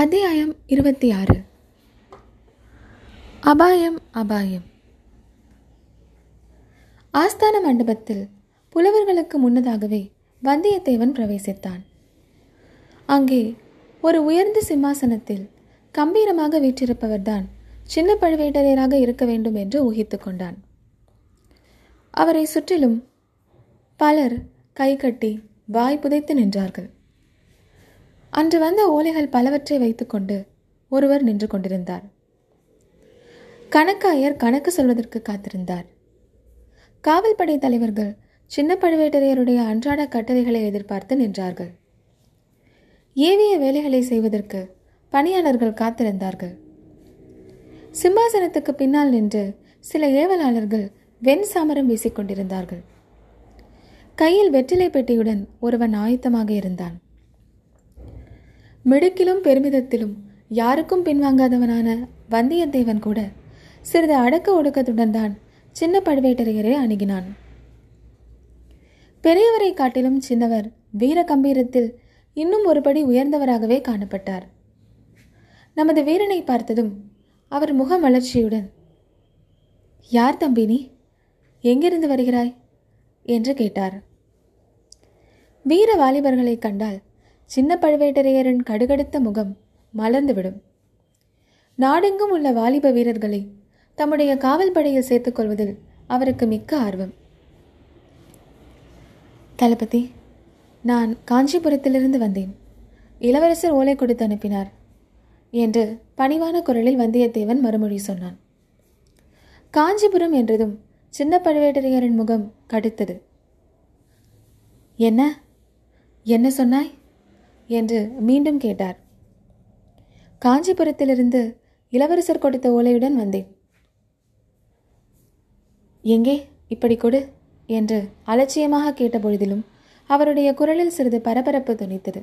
அத்தியாயம் இருபத்தி ஆறு அபாயம் அபாயம். ஆஸ்தான மண்டபத்தில் புலவர்களுக்கு முன்னதாகவே வந்தியத்தேவன் பிரவேசித்தான். அங்கே ஒரு உயர்ந்த சிம்மாசனத்தில் கம்பீரமாக வீற்றிருப்பவர்தான் சின்ன பழுவேட்டரையராக இருக்க வேண்டும் என்று ஊகித்து கொண்டான். அவரை சுற்றிலும் பலர் கைகட்டி வாய் புதைத்து நின்றார்கள். அன்று வந்த ஓலைகள் பலவற்றை வைத்துக்கொண்டு ஒருவர் நின்று கொண்டிருந்தார். கணக்காயர் கணக்கு சொல்வதற்கு காத்திருந்தார். காவல்படை தலைவர்கள் சின்ன பழுவேட்டரையருடைய அன்றாட கட்டளைகளை எதிர்பார்த்து நின்றார்கள். ஏவிய வேலைகளை செய்வதற்கு பணியாளர்கள் காத்திருந்தார்கள். சிம்மாசனத்துக்கு பின்னால் நின்று சில ஏவலாளர்கள் வெண் சாமரம் வீசிக்கொண்டிருந்தார்கள் கையில் வெற்றிலை பெட்டியுடன் ஒருவன் ஆயத்தமாக இருந்தான். மிடுக்கிலும் பெருமிதத்திலும் யாருக்கும் பின்வாங்காதவனான வந்தியத்தேவன் கூட சிறிது அடக்க ஒடுக்கத்துடன் தான் சின்ன பழுவேட்டரையரை அணுகினான். பெரியவரை காட்டிலும் சின்னவர் வீர கம்பீரத்தில் இன்னும் ஒருபடி உயர்ந்தவராகவே காணப்பட்டார். நமது வீரனை பார்த்ததும் அவர் முக மலர்ச்சியுடன் யார் தம்பி நீ எங்கிருந்து வருகிறாய்? என்று கேட்டார். வீர வாலிபர்களை கண்டால் சின்ன பழுவேட்டரையரின் கடுகடுத்த முகம் மலர்ந்துவிடும். நாடெங்கும் உள்ள வாலிப வீரர்களை தம்முடைய காவல் படையில் சேர்த்துக் கொள்வதில் அவருக்கு மிக்க ஆர்வம். தளபதி நான் காஞ்சிபுரத்திலிருந்து வந்தேன். இளவரசர் ஓலை கொடுத்து அனுப்பினார் என்று பணிவான குரலில் வந்தியத்தேவன் மறுமொழி சொன்னான். காஞ்சிபுரம் என்றதும் சின்ன பழுவேட்டரையரின் முகம் கடுத்தது. என்ன? என்ன சொன்னாய்? என்று மீண்டும் கேட்டார். காஞ்சிபுரத்திலிருந்து இளவரசர் கொடுத்த ஓலையுடன் வந்தேன். எங்கே இப்படி கொடு என்று அலட்சியமாக கேட்டபொழுதிலும் அவருடைய குரலில் சிறிது பரபரப்பு துணித்தது.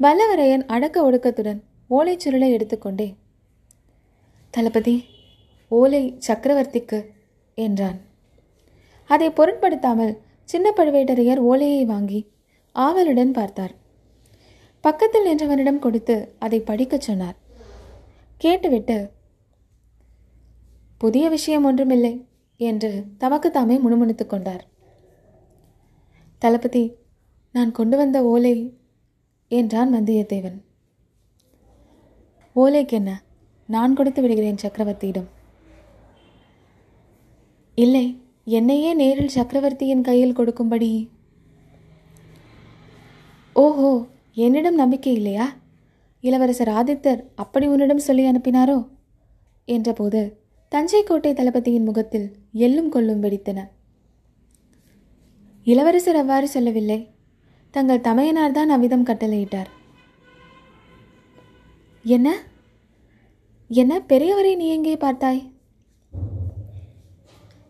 வல்லவரையன் அடக்க ஒடுக்கத்துடன் ஓலைச் சுருளை எடுத்துக்கொண்டே தளபதி ஓலை சக்கரவர்த்திக்கு என்றான். அதை பொருட்படுத்தாமல் சின்ன பழுவேட்டரையர் ஓலையை வாங்கி ஆவலுடன் பார்த்தார். பக்கத்தில் நின்றவனிடம் கொடுத்து அதை படிக்கச் சொன்னார். கேட்டுவிட்டு புதிய விஷயம் ஒன்றுமில்லை என்று தமக்கு தாமே முணுமுணுத்துக் கொண்டார். தளபதி நான் கொண்டு வந்த ஓலை என்றான் வந்தியத்தேவன் ஓலைக்கு என்ன? நான் கொடுத்து விடுகிறேன் சக்கரவர்த்தியிடம். இல்லை என்னையே நேரில் சக்கரவர்த்தியின் கையில் கொடுக்கும்படி. ஓஹோ என்னிடம் நம்பிக்கை இல்லையா? இளவரசர் ஆதித்தர் அப்படி உன்னிடம் சொல்லி அனுப்பினாரோ? என்றபோது தஞ்சை கோட்டை தளபதியின் முகத்தில் எள்ளும் கொல்லும் வெடித்தன. இளவரசர் அவ்வாறு சொல்லவில்லை. தங்கள் தமையனார் தான் அவ்விதம் கட்டளையிட்டார். என்ன? என்ன பெரியவரை நீ எங்கே பார்த்தாய்?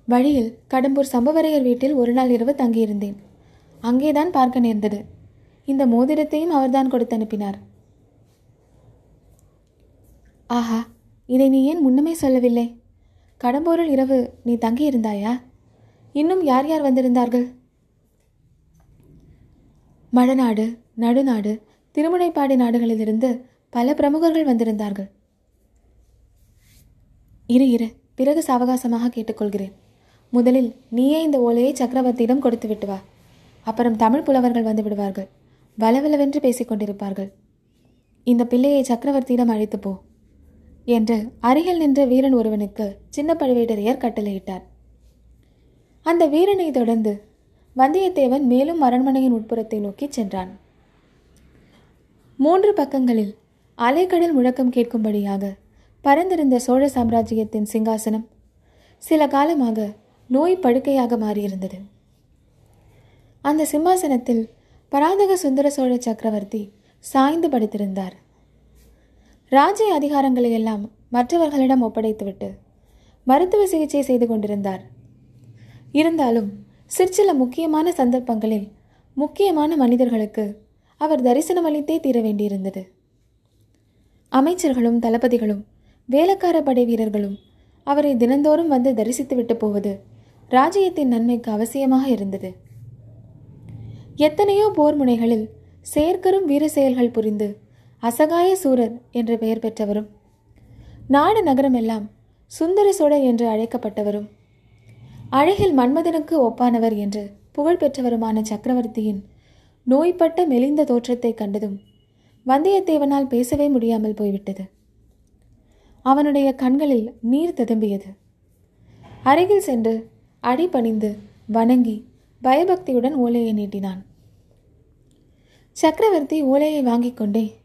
வழியில் கடம்பூர் சம்பவரையர் வீட்டில் ஒரு நாள் இரவு தங்கியிருந்தேன். அங்கேதான் பார்க்க நேர்ந்தது. இந்த மோதிரத்தையும் அவர்தான் கொடுத்து அனுப்பினார். ஆஹா இதை நீ ஏன் முன்னமே சொல்லவில்லை? கடம்பூரில் இரவு நீ தங்கியிருந்தாயா? இன்னும் யார் யார் வந்திருந்தார்கள்? மழநாடு நடுநாடு திருமுனைப்பாடி நாடுகளிலிருந்து பல பிரமுகர்கள் வந்திருந்தார்கள். இரு இரு பிறகு சாவகாசமாக கேட்டுக்கொள்கிறேன். முதலில் நீயே இந்த ஓலையை சக்கரவர்த்தியிடம் கொடுத்து விட்டு வா. அப்புறம் தமிழ் புலவர்கள் வந்து விடுவார்கள். வளவளவென்று பேசிக்கொண்டிருப்பார்கள். இந்த பிள்ளையை சக்கரவர்த்தியிடம் அழைத்து போ என்று அருகில் நின்ற வீரன் ஒருவனுக்கு சின்ன பழுவேட்டரையர் கட்டளையிட்டார். அந்த வீரனை தொடர்ந்து வந்தியத்தேவன் மேலும் அரண்மனையின் உட்புறத்தை நோக்கி சென்றான். மூன்று பக்கங்களில் அலைக்கடல் முழக்கம் கேட்கும்படியாக பறந்திருந்த சோழ சாம்ராஜ்யத்தின் சிங்காசனம் சில காலமாக நோய் படுக்கையாக மாறியிருந்தது. அந்த சிம்மாசனத்தில் பராதக சுந்தர சோழ சக்கரவர்த்தி சாய்ந்து படுத்திருந்தார். ராஜ்ய அதிகாரங்களை எல்லாம் மற்றவர்களிடம் ஒப்படைத்துவிட்டு மருத்துவ சிகிச்சை செய்து கொண்டிருந்தார். இருந்தாலும் சிற்சில முக்கியமான சந்தர்ப்பங்களில் முக்கியமான மனிதர்களுக்கு அவர் தரிசனம் அளித்தே தீர வேண்டியிருந்தது. அமைச்சர்களும் தளபதிகளும் வேலைக்கார படை வீரர்களும் அவரை தினந்தோறும் வந்து தரிசித்துவிட்டு போவது ராஜ்யத்தின் நன்மைக்கு அவசியமாக இருந்தது. எத்தனையோ போர் முனைகளில் செயற்கரும் வீர செயல்கள் புரிந்து அசகாய சூரர் என்று பெயர் பெற்றவரும் நாடு நகரமெல்லாம் சுந்தர சோழர் என்று அழைக்கப்பட்டவரும் அழகில் மன்மதனுக்கு ஒப்பானவர் என்று புகழ் பெற்றவருமான சக்கரவர்த்தியின் நோய்பட்ட மெலிந்த தோற்றத்தை கண்டதும் வந்தியத்தேவனால் பேசவே முடியாமல் போய்விட்டது. அவனுடைய கண்களில் நீர் ததும்பியது. அருகில் சென்று அடிபணிந்து வணங்கி பயபக்தியுடன் ஓலையை நீட்டினான். சக்கரவர்த்தி ஓலையை வாங்கிக் கொண்டே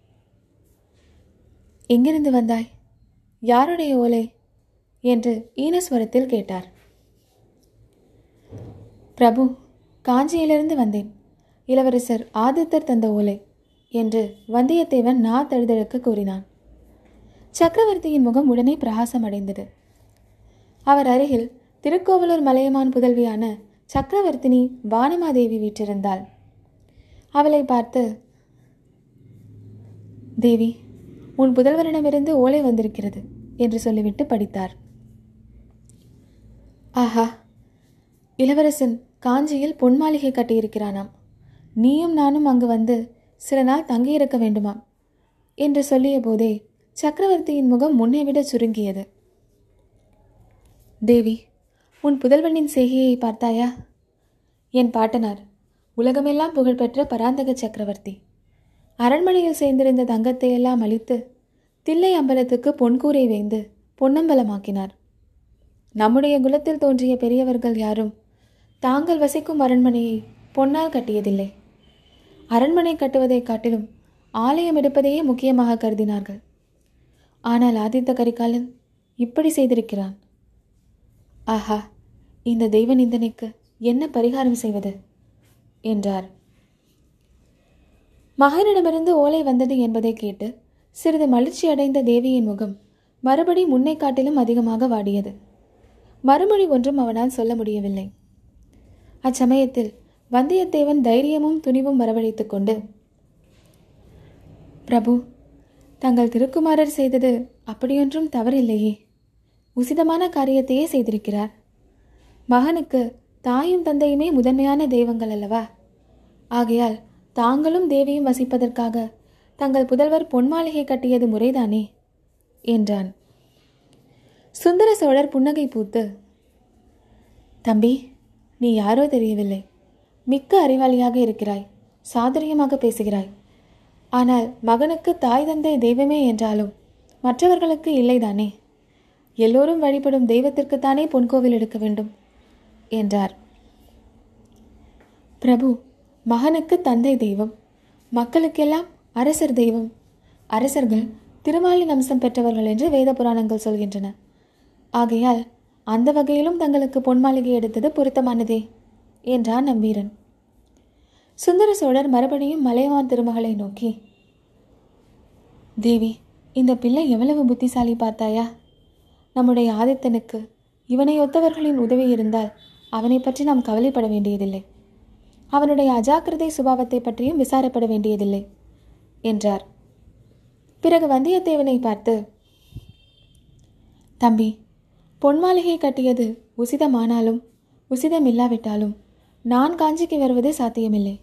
எங்கிருந்து வந்தாய்? யாருடைய ஓலை? என்று ஈனஸ்வரத்தில் கேட்டார். பிரபு காஞ்சியிலிருந்து வந்தேன். இளவரசர் ஆதித்தர் தந்த ஓலை என்று வந்தியத்தேவன் நா தழுதழுக்க கூறினான். சக்கரவர்த்தியின் முகம் உடனே பிரகாசம் அடைந்தது அவர் அருகில் திருக்கோவலூர் மலையமான் புதல்வியான சக்கரவர்த்தினி வானமாதேவி வீற்றிருந்தாள். அவளை பார்த்து தேவி உன் புதல்வரிடமிருந்து ஓலை வந்திருக்கிறது என்று சொல்லிவிட்டு படித்தார். ஆஹா இளவரசன் காஞ்சியில் பொன் மாளிகை கட்டியிருக்கிறானாம். நீயும் நானும் அங்கு வந்து சில நாள் தங்கியிருக்க வேண்டுமாம் என்று சொல்லிய போதே சக்கரவர்த்தியின் முகம் முன்னை விட சுருங்கியது. தேவி உன் புதல்வனின் செய்கையை பார்த்தாயா? என் பாட்டனார் உலகமெல்லாம் புகழ்பெற்ற பராந்தக சக்கரவர்த்தி. அரண்மனையில் சேர்ந்திருந்த தங்கத்தை எல்லாம் அழித்து தில்லை அம்பலத்துக்கு பொன்கூரை வைந்து பொன்னம்பலமாக்கினார். நம்முடைய குலத்தில் தோன்றிய பெரியவர்கள் யாரும் தாங்கள் வசிக்கும் அரண்மனையை பொன்னால் கட்டியதில்லை. அரண்மனை கட்டுவதைக் காட்டிலும் ஆலயம் எடுப்பதையே முக்கியமாக கருதினார்கள். ஆனால் ஆதித்த கரிகாலன் இப்படி செய்திருக்கிறான். ஆஹா இந்த தெய்வ நிந்தனைக்கு என்ன பரிகாரம் செய்வது? என்றார். மகனிடமிருந்து ஓலை வந்தது என்பதை கேட்டு சிறிது மலர்ச்சி அடைந்த தேவியின் முகம் மறுபடி முன்னை காட்டிலும் அதிகமாக வாடியது. மறுமொழி ஒன்றும் அவனால் சொல்ல முடியவில்லை. அச்சமயத்தில் வந்தியத்தேவன் தைரியமும் துணிவும் வரவழைத்துக் கொண்டு பிரபு தங்கள் திருக்குமாரர் செய்தது அப்படியொன்றும் தவறில்லையே. உசிதமான காரியத்தையே செய்திருக்கிறார். மகனுக்கு தாயும் தந்தையுமே முதன்மையான தெய்வங்கள் அல்லவா? ஆகையால் தாங்களும் தேவியும் வசிப்பதற்காக தங்கள் புதல்வர் பொன்மாளிகை கட்டியது முறைதானே? என்றான். சுந்தர சோழர் புன்னகை பூத்து தம்பி நீ யாரோ தெரியவில்லை. மிக்க அறிவாளியாக இருக்கிறாய். சாதுரியமாக பேசுகிறாய். ஆனால் மகனுக்கு தாய் தந்தை தெய்வமே என்றாலும் மற்றவர்களுக்கு இல்லைதானே? எல்லோரும் வழிபடும் தெய்வத்திற்குத்தானே பொன்கோவில் எடுக்க வேண்டும். என்றார். பிரபு மகனுக்கு தந்தை தெய்வம் மக்களுக்கெல்லாம் அரசர் தெய்வம் அரசர்கள் திருமாலின் அம்சம் பெற்றவர்கள் என்று வேத புராணங்கள் சொல்கின்றன. ஆகையால் அந்த வகையிலும் தங்களுக்கு பொன்மாளிகை எடுத்தது பொருத்தமானதே என்றான் நம்பீரன். சுந்தர சோழர் மறுபடியும் மலையவான் திருமகளை நோக்கி தேவி இந்த பிள்ளை எவ்வளவு புத்திசாலி பார்த்தாயா? நம்முடைய ஆதித்தனுக்கு இவனை ஒத்தவர்களின் உதவி இருந்தால் அவனை பற்றி நாம் கவலைப்பட வேண்டியதில்லை. அவனுடைய அஜாக்கிரதை சுபாவத்தை பற்றியும் விசாரப்பட வேண்டியதில்லை என்றார். பிறகு வந்தியத்தேவனை பார்த்து தம்பி பொன்மாளிகை கட்டியது உசிதமானாலும் உசிதம் இல்லாவிட்டாலும் நான் காஞ்சிக்கு வருவது சாத்தியமில்லை.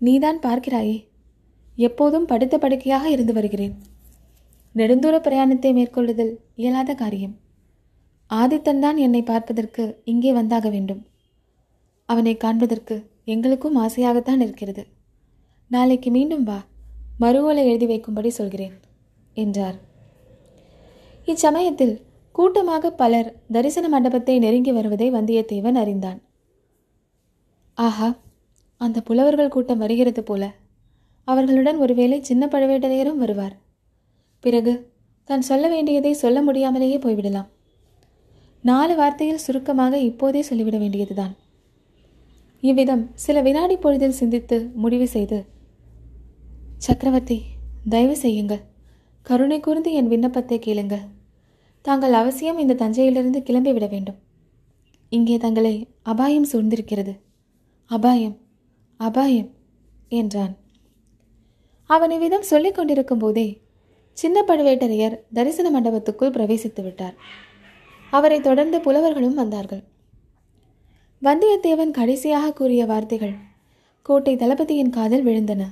நீதான் பார்க்கிறாயே எப்போதும் படுத்த படுக்கையாக இருந்து வருகிறேன். நெடுந்தூர பிரயாணத்தை மேற்கொள்ளுதல் இயலாத காரியம். ஆதித்தன் தான் என்னை பார்ப்பதற்கு இங்கே வந்தாக வேண்டும். அவனை காண்பதற்கு எங்களுக்கும் ஆசையாகத்தான் இருக்கிறது. நாளைக்கு மீண்டும் வா மறுவோலை எழுதி வைக்கும்படி சொல்கிறேன் என்றார். இச்சமயத்தில் கூட்டமாக பலர் தரிசன மண்டபத்தை நெருங்கி வருவதை வந்தியத்தேவன் அறிந்தான். ஆஹா அந்த புலவர்கள் கூட்டம் வருகிறது போல. அவர்களுடன் ஒருவேளை சின்ன பழுவேட்டரையரும் வருவார். பிறகு தான் சொல்ல வேண்டியதை சொல்ல முடியாமலேயே போய்விடலாம். நாலு வார்த்தையில் சுருக்கமாக இப்போதே சொல்லிவிட வேண்டியதுதான். இவ்விதம் சில வினாடி பொழுதில் சிந்தித்து முடிவு செய்து சக்கரவர்த்தி தயவு செய்யுங்கள். கருணை கூர்ந்து என் விண்ணப்பத்தை கேளுங்கள். தாங்கள் அவசியம் இந்த தஞ்சையிலிருந்து கிளம்பிவிட வேண்டும். இங்கே தங்களை அபாயம் சூழ்ந்திருக்கிறது. அபாயம் அபாயம் என்றான். அவன் இவ்விதம் சொல்லிக் கொண்டிருக்கும் போதே சின்ன பழுவேட்டரையர் தரிசன மண்டபத்துக்குள் பிரவேசித்து விட்டார். அவரை தொடர்ந்து புலவர்களும் வந்தார்கள். வந்தியத்தேவன் கடைசியாக கூறிய வார்த்தைகள் கோட்டை தளபதியின் காதில் விழுந்தன.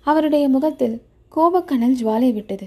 அவருடைய முகத்தில் கோபக்கணல் ஜுவாலை விட்டது.